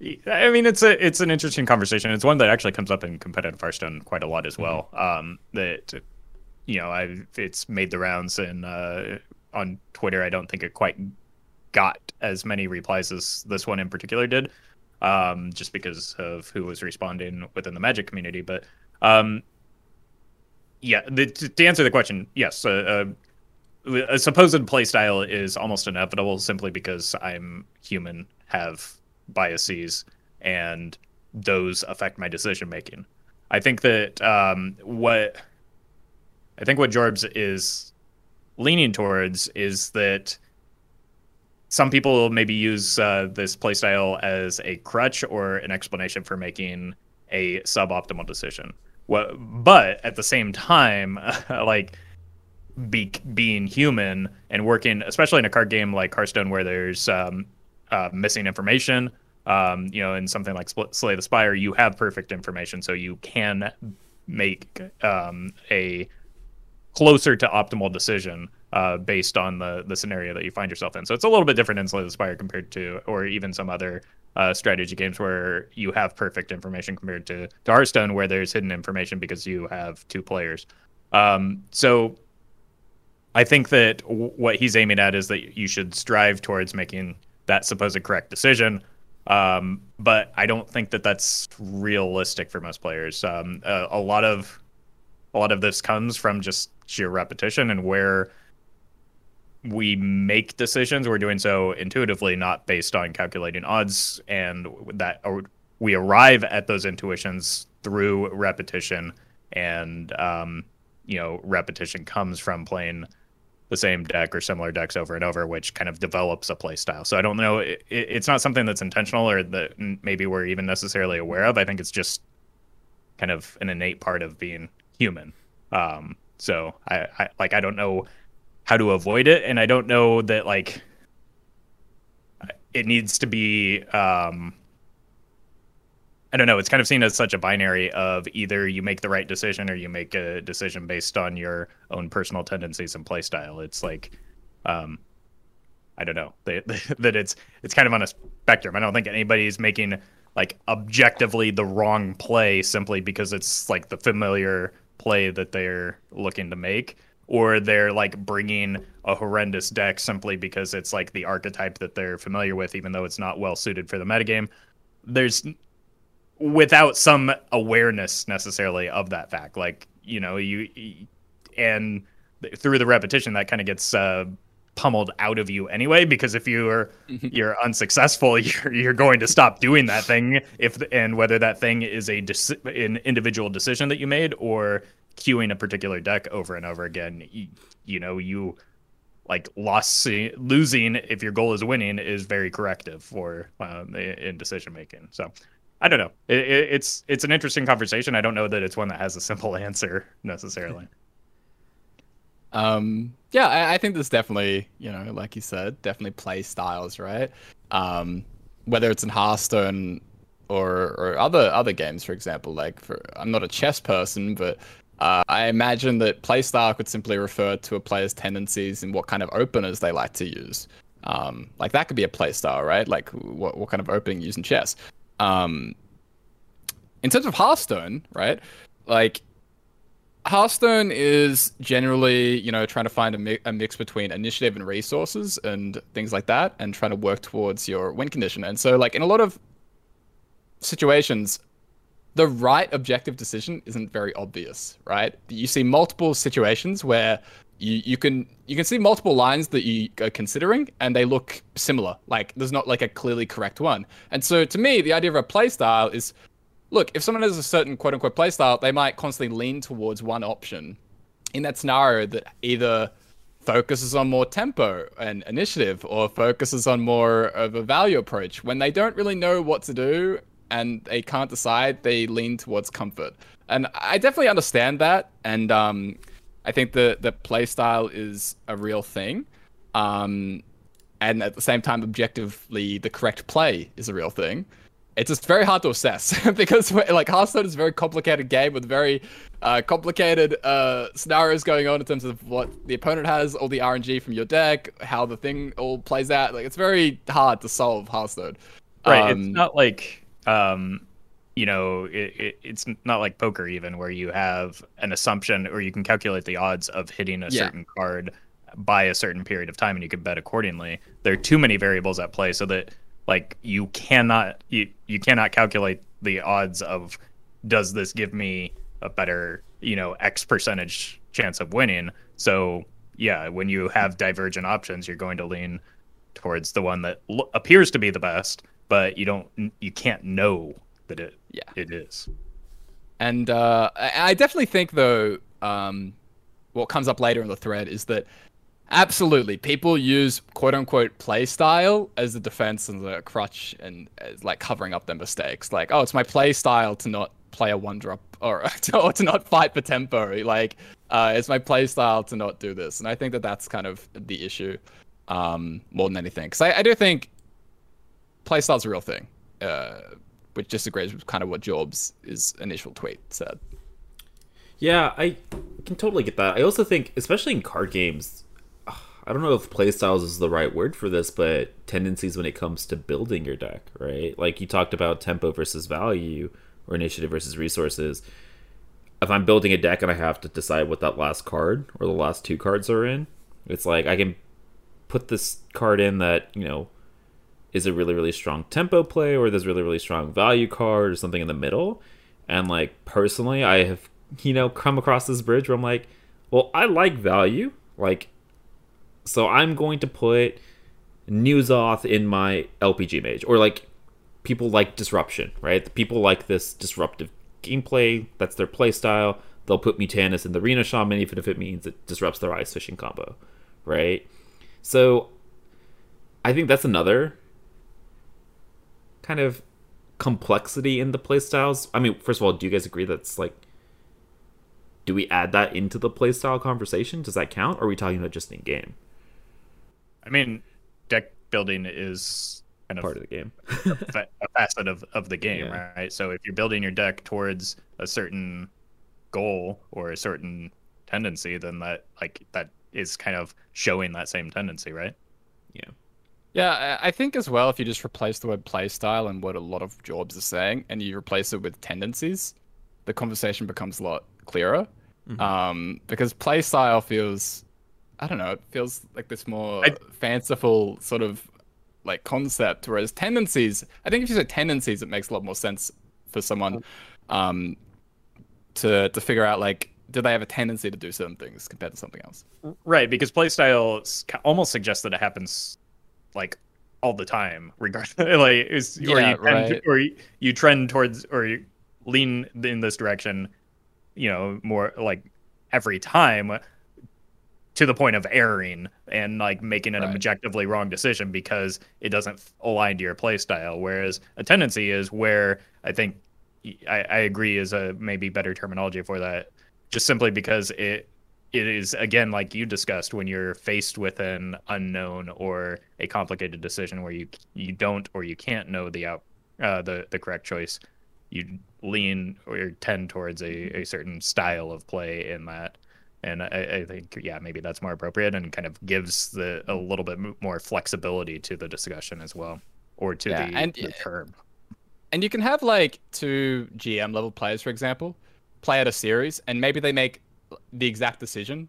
I mean, it's a it's an interesting conversation. It's one that actually comes up in competitive Hearthstone quite a lot as well. Um, that you know, I it's made the rounds and uh, on Twitter. I don't think it quite got as many replies as this one in particular did, um, just because of who was responding within the Magic community. But um, yeah, the, to answer the question, yes, uh, uh, a supposed playstyle is almost inevitable simply because I'm human, have biases, and those affect my decision making. I think that um, what I think what Jorbs is leaning towards is that some people maybe use uh, this playstyle as a crutch or an explanation for making a suboptimal decision. What, but at the same time, like be, being human and working, especially in a card game like Hearthstone, where there's um, uh, missing information. Um, you know, in something like Slay the Spire, you have perfect information, so you can make um, a closer to optimal decision uh, based on the the scenario that you find yourself in. So it's a little bit different in Slay the Spire compared to, or even some other uh, strategy games where you have perfect information compared to, to Hearthstone, where there's hidden information because you have two players. Um, so I think that w- what he's aiming at is that you should strive towards making that supposed correct decision. Um, but I don't think that that's realistic for most players. Um, a, a, lot of a lot of this comes from just sheer repetition and where we make decisions. We're doing so intuitively, not based on calculating odds, and that we arrive at those intuitions through repetition. And um, you know, repetition comes from playing the same deck or similar decks over and over, which kind of develops a play style. So I don't know. It, it's not something that's intentional or that maybe we're even necessarily aware of. I think it's just kind of an innate part of being human. Um, so I, I like I don't know how to avoid it, and I don't know that like it needs to be. Um, I don't know. It's kind of seen as such a binary of either you make the right decision or you make a decision based on your own personal tendencies and playstyle. It's like, um, I don't know that, that it's it's kind of on a spectrum. I don't think anybody's making like objectively the wrong play simply because it's like the familiar play that they're looking to make or they're like bringing a horrendous deck simply because it's like the archetype that they're familiar with even though it's not well suited for the metagame there's without some awareness necessarily of that fact. Like you know, you and through the repetition, that kind of gets uh, pummeled out of you anyway. Because if you're mm-hmm. you're unsuccessful, you're you're going to stop doing that thing. If and whether that thing is a an individual decision that you made or queuing a particular deck over and over again, you, you know you like loss losing if your goal is winning is very corrective for um, in decision making. So I don't know. It, it, it's it's an interesting conversation. I don't know that it's one that has a simple answer necessarily. Um, yeah, I, I, think there's definitely, you know, like you said, definitely play styles, right? Um, whether it's in Hearthstone or or other other games, for example. Like, for, I'm not a chess person, but uh, I imagine that playstyle could simply refer to a player's tendencies and what kind of openers they like to use. Um, like that could be a playstyle, right? Like what what kind of opening you use in chess. Um, in terms of Hearthstone, right? Like Hearthstone is generally, you know, trying to find a, mi- a, mix between initiative and resources and things like that, and trying to work towards your win condition. And so, like in a lot of situations, the right objective decision isn't very obvious, right? You see multiple situations where you, you can you can see multiple lines that you are considering and they look similar. Like there's not like a clearly correct one. And so to me the idea of a playstyle is look if someone has a certain quote unquote playstyle they might constantly lean towards one option in that scenario that either focuses on more tempo and initiative or focuses on more of a value approach. When they don't really know what to do and they can't decide they lean towards comfort. And i definitely understand that. And um I think the the play style is a real thing, um, and at the same time, objectively, the correct play is a real thing. it's just very hard to assess because like Hearthstone is a very complicated game with very uh, complicated uh, scenarios going on in terms of what the opponent has, all the RNG from your deck, how the thing all plays out. Like it's very hard to solve Hearthstone. Right. Um, it's not like um, you know, it, it, it's not like poker even where you have an assumption or you can calculate the odds of hitting a Yeah. certain card by a certain period of time and you can bet accordingly. There are too many variables at play so that like you cannot you, you cannot calculate the odds of does this give me a better, you know, X percentage chance of winning. So yeah, when you have divergent options, you're going to lean towards the one that l- appears to be the best, but you don't you can't know that it Yeah. it is. And uh, I definitely think, though, um, what comes up later in the thread is that absolutely people use quote unquote play style as a defense and a crutch and as like covering up their mistakes. Like, oh, it's my play style to not play a one drop or, or to not fight for tempo. Like, uh, it's my play style to not do this. And I think that that's kind of the issue um, more than anything. Because I, I do think play style's a real thing. Uh, which disagrees with kind of what Jorbs' his initial tweet said. Yeah, I can totally get that. I also think, especially in card games, I don't know if playstyles is the right word for this, but tendencies when it comes to building your deck, right? Like you talked about tempo versus value or initiative versus resources. If I'm building a deck and I have to decide what that last card or the last two cards are in, it's like I can put this card in that, you know, is a really, really strong tempo play or there's really, really strong value card or something in the middle. And like personally, I have, you know, come across this bridge where I'm like, well, I like value. Like, so I'm going to put N'Zoth in my LPG mage. Or like people like disruption, right? People like this disruptive gameplay. That's their play style. They'll put Mutanus in the Arena Shaman even if it means it disrupts their ice fishing combo, right? So I think that's another kind of complexity in the playstyles. I mean, first of all, do you guys agree that's like do we add that into the playstyle conversation? Does that count? Or are we talking about just in game I mean, deck building is kind of part of the game? fa- a facet of, of the game, Yeah. right? So if you're building your deck towards a certain goal or a certain tendency, then that like that is kind of showing that same tendency, right? yeah. Yeah, I think as well, if you just replace the word playstyle and what a lot of Jobs are saying, and you replace it with tendencies, the conversation becomes a lot clearer. Um, because playstyle feels, I don't know, it feels like this more I- fanciful sort of like concept, whereas tendencies, I think if you say tendencies, it makes a lot more sense for someone um, to to figure out like, do they have a tendency to do certain things compared to something else? Right, because playstyle almost suggests that it happens like all the time, regardless. like, is, or you tend right. or you, trend towards or you lean in this direction, you know, more like every time to the point of erring and like making an Right. objectively wrong decision because it doesn't align to your playstyle. Whereas a tendency is where I think I, I agree is a maybe better terminology for that, just simply because it it is again like you discussed when you're faced with an unknown or a complicated decision where you you don't or you can't know the out uh, the the correct choice you lean or tend towards a, a certain style of play in that. And I, I think yeah maybe that's more appropriate and kind of gives the a little bit more flexibility to the discussion as well or to Yeah, the, and- the term. And you can have like two GM level players, for example, play at a series, and maybe they make the exact decision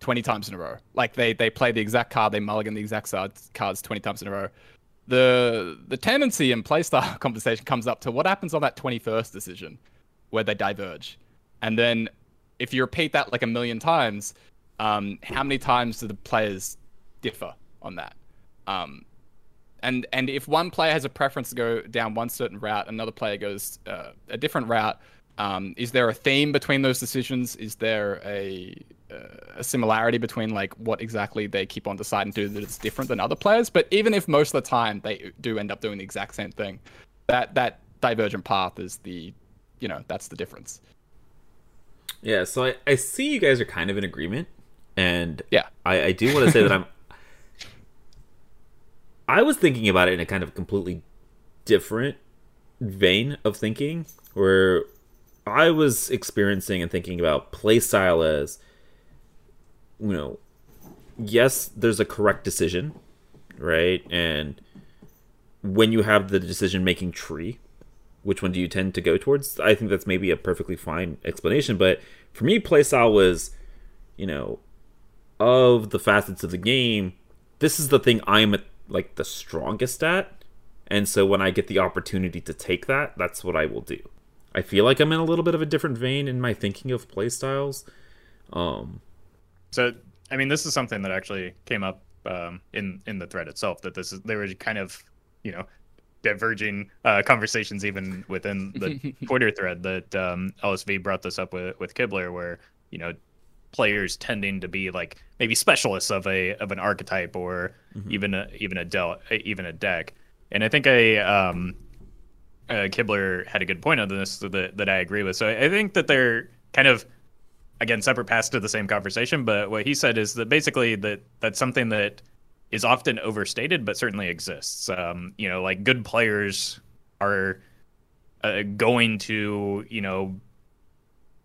20 times in a row. Like they they play the exact card, they mulligan the exact cards 20 times in a row. The the tendency in playstyle conversation comes up to what happens on that 21st decision where they diverge. And then if you repeat that like a million times, um, how many times do the players differ on that? Um, and and if one player has a preference to go down one certain route, another player goes uh, a different route. Um, is there a theme between those decisions? Is there a uh, a similarity between like what exactly they keep on deciding to do that it's different than other players? But even if most of the time they do end up doing the exact same thing, that that divergent path is the you know that's the difference. Yeah, so I, I see you guys are kind of in agreement, and Yeah. I, I do want to say that I'm. I was thinking about it in a kind of completely different vein of thinking where I was experiencing and thinking about playstyle as you know, yes, there's a correct decision, right? And when you have the decision making tree, which one do you tend to go towards? I think that's maybe a perfectly fine explanation, but for me, playstyle was, you know, of the facets of the game, this is the thing I'm at, like the strongest at. And so when I get the opportunity to take that, that's what I will do. I feel like I'm in a little bit of a different vein in my thinking of playstyles. Um, so, I mean, this is something that actually came up um, in in the thread itself. That this is there was kind of, you know, diverging uh, conversations even within the Twitter thread that um, LSV brought this up with with Kibler, where you know players tending to be like maybe specialists of a of an archetype or mm-hmm. even a even a del even a deck. And I think I um, uh, Kibler had a good point on this that that I agree with. So I think that they're kind of again separate paths to the same conversation. But what he said is that basically that that's something that is often overstated, but certainly exists. Um, you know, like good players are uh, going to you know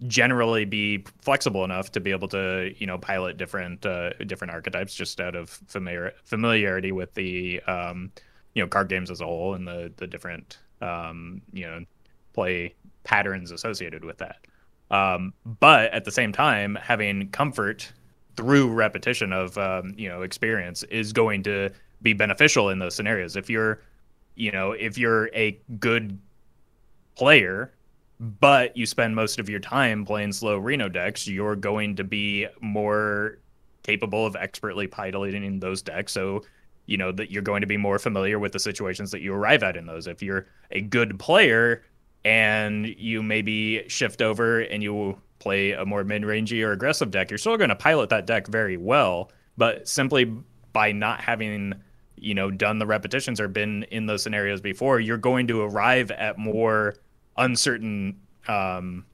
generally be flexible enough to be able to you know pilot different uh, different archetypes just out of familiar familiarity with the um, you know card games as a whole and the the different um, you know play patterns associated with that. Um, but at the same time, having comfort through repetition of um, you know experience is going to be beneficial in those scenarios. If you're you know if you're a good player but you spend most of your time playing slow Reno decks, you're going to be more capable of expertly piloting those decks. So, you know, that you're going to be more familiar with the situations that you arrive at in those. If you're a good player and you maybe shift over and you play a more mid-rangey or aggressive deck, you're still going to pilot that deck very well, but simply by not having you know done the repetitions or been in those scenarios before, you're going to arrive at more uncertain um,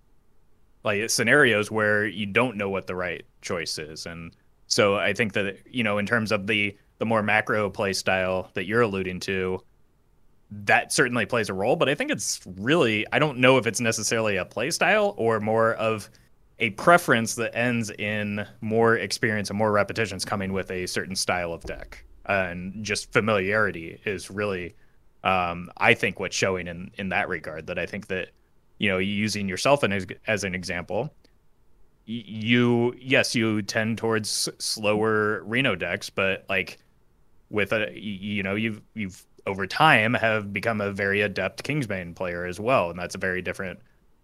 like scenarios where you don't know what the right choice is and so i think that you know in terms of the the more macro play style that you're alluding to that certainly plays a role but i think it's really i don't know if it's necessarily a play style or more of a preference that ends in more experience and more repetitions coming with a certain style of deck. And just familiarity is really um, I think what's showing in in that regard that I think that you know using yourself as, as an example you yes you tend towards slower Reno decks but like with a you know you've you've over time have become a very adept Kingsbane player as well and that's a very different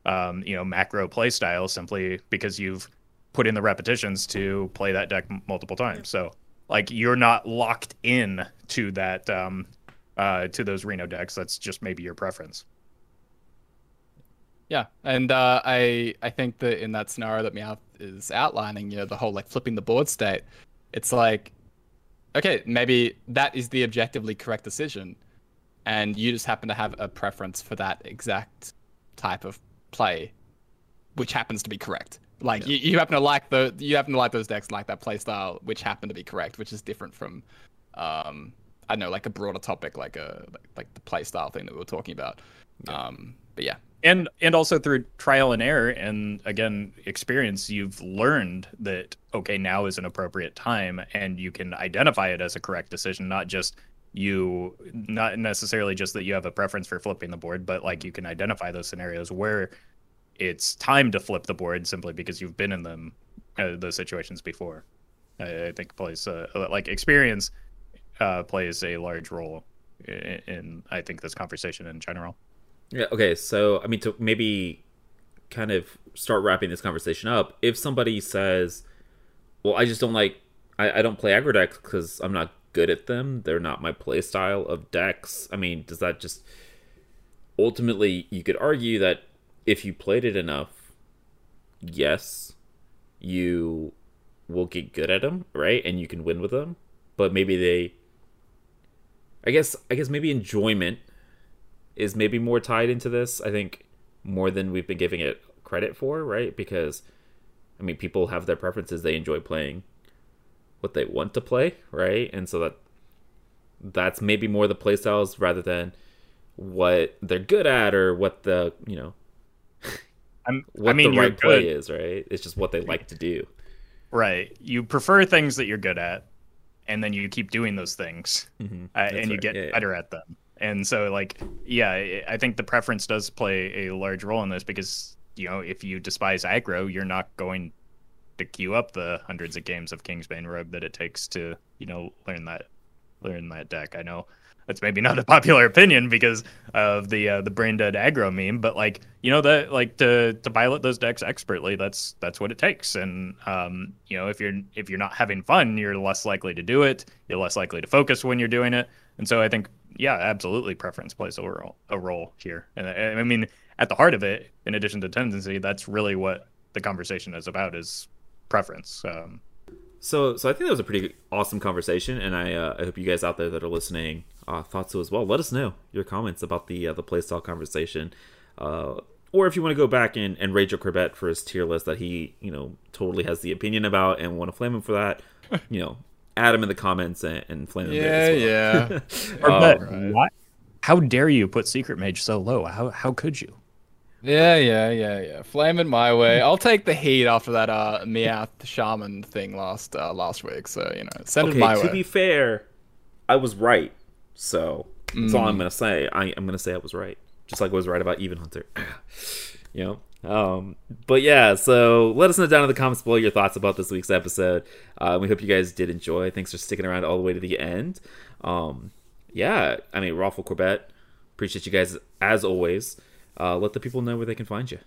um, you know macro play style simply because you've put in the repetitions to play that deck multiple times so like you're not locked in to that um, uh, to those Reno decks. That's just maybe your preference. Yeah, and uh, I I think that in that scenario that Meowth is outlining, you know, the whole like flipping the board state, it's like, okay, maybe that is the objectively correct decision, and you just happen to have a preference for that exact type of play, which happens to be correct. Like yeah. you, you happen to like the you happen to like those decks like that play style, which happen to be correct, which is different from um, I don't know like a broader topic, like a like, like the play style thing that we were talking about. Yeah. Um, but yeah, and and also through trial and error and again experience, you've learned that okay, now is an appropriate time, and you can identify it as a correct decision, not just you not necessarily just that you have a preference for flipping the board, but like you can identify those scenarios where it's time to flip the board simply because you've been in them uh, those situations before. I, I think plays uh, like experience uh, plays a large role in, in, I think this conversation in general. Yeah. Okay. So I mean, to maybe kind of start wrapping this conversation up, if somebody says, "Well, I just don't like, I, I don't play aggro decks because I'm not good at them. They're not my play style of decks." I mean, does that just ultimately you could argue that if you played it enough, yes, you will get good at them, right? And you can win with them. But maybe they I guess I guess maybe enjoyment is maybe more tied into this. I think more than we've been giving it credit for, right? Because I mean, people have their preferences. They enjoy playing what they want to play, right? And so that that's maybe more the playstyles rather than what they're good at or what the you know I'm, what I mean, the right play is, right? It's just what they like to do. Right. You prefer things that you're good at, and then you keep doing those things, Mhm. uh, and you get Yeah, yeah. better at them. And so, like, yeah, I- think the preference does play a large role in this because you know if you despise aggro, you're not going to queue up the hundreds of games of Kingsbane Rogue that it takes to you know learn that learn that deck. I know that's maybe not a popular opinion because of the uh, the brain dead aggro meme, but like you know that like to to pilot those decks expertly, that's that's what it takes. And um, you know if you're if you're not having fun, you're less likely to do it. You're less likely to focus when you're doing it. And so I think yeah, absolutely, preference plays a role a role here. And I, I mean, at the heart of it, in addition to tendency, that's really what the conversation is about is preference. Um, So, so I think that was a pretty awesome conversation, and I, uh, I hope you guys out there that are listening uh, thought so as well. Let us know your comments about the uh, the playstyle conversation, uh, or if you want to go back and, and your Corbett for his tier list that he you know totally has the opinion about and want to flame him for that, you know, add him in the comments and, and flame him. Yeah, well. yeah. Or Um, right. what? How dare you put Secret Mage so low? How how could you? Yeah, yeah, yeah, yeah. Flame it my way. I'll take the heat after that uh Meowth shaman thing last uh, last week. So you know, send it my to way. To be fair, I was right. So that's Mm. all I'm gonna say. I, I'm gonna say I was right, just like I was right about Even Hunter. you know. Um, but yeah, so let us know down in the comments below your thoughts about this week's episode. Uh, we hope you guys did enjoy. Thanks for sticking around all the way to the end. Um, yeah, I mean, Roffle Corbett, appreciate you guys as always. Uh, let the people know where they can find you.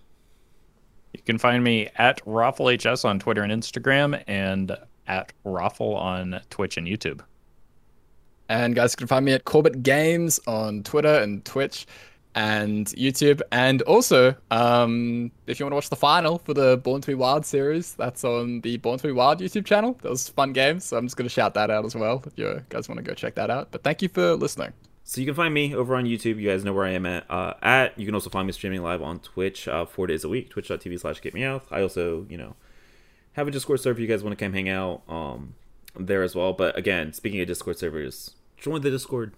You can find me at RoffleHS on Twitter and Instagram, and at Roffle on Twitch and YouTube. And guys, you can find me at Corbett Games on Twitter and Twitch and YouTube. And also, um, if you want to watch the final for the Born to Be Wild series, that's on the Born to Be Wild YouTube channel. That was fun games, so I'm just going to shout that out as well if you guys want to go check that out. But thank you for listening. So you can find me over on YouTube. You guys know where I am at. Uh, at you can also find me streaming live on Twitch uh, four days a week. Twitch.tv slash GetMeowth. I also you know have a Discord server. If you guys want to come hang out um, there as well. But again, speaking of Discord servers, join the Discord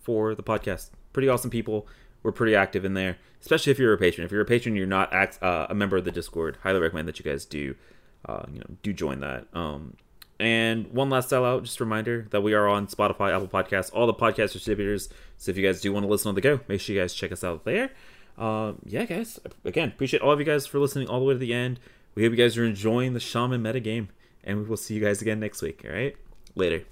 for the podcast. Pretty awesome people. We're pretty active in there, especially if you're a patron. If you're a patron, you're not uh, a member of the Discord. Highly recommend that you guys do, uh, you know, do join that. Um, and one last sellout, just a reminder that we are on Spotify, Apple Podcasts, all the podcast distributors. So if you guys do want to listen on the go, make sure you guys check us out there. Um, yeah, guys. Again, appreciate all of you guys for listening all the way to the end. We hope you guys are enjoying the Shaman metagame, and we will see you guys again next week. All right, later.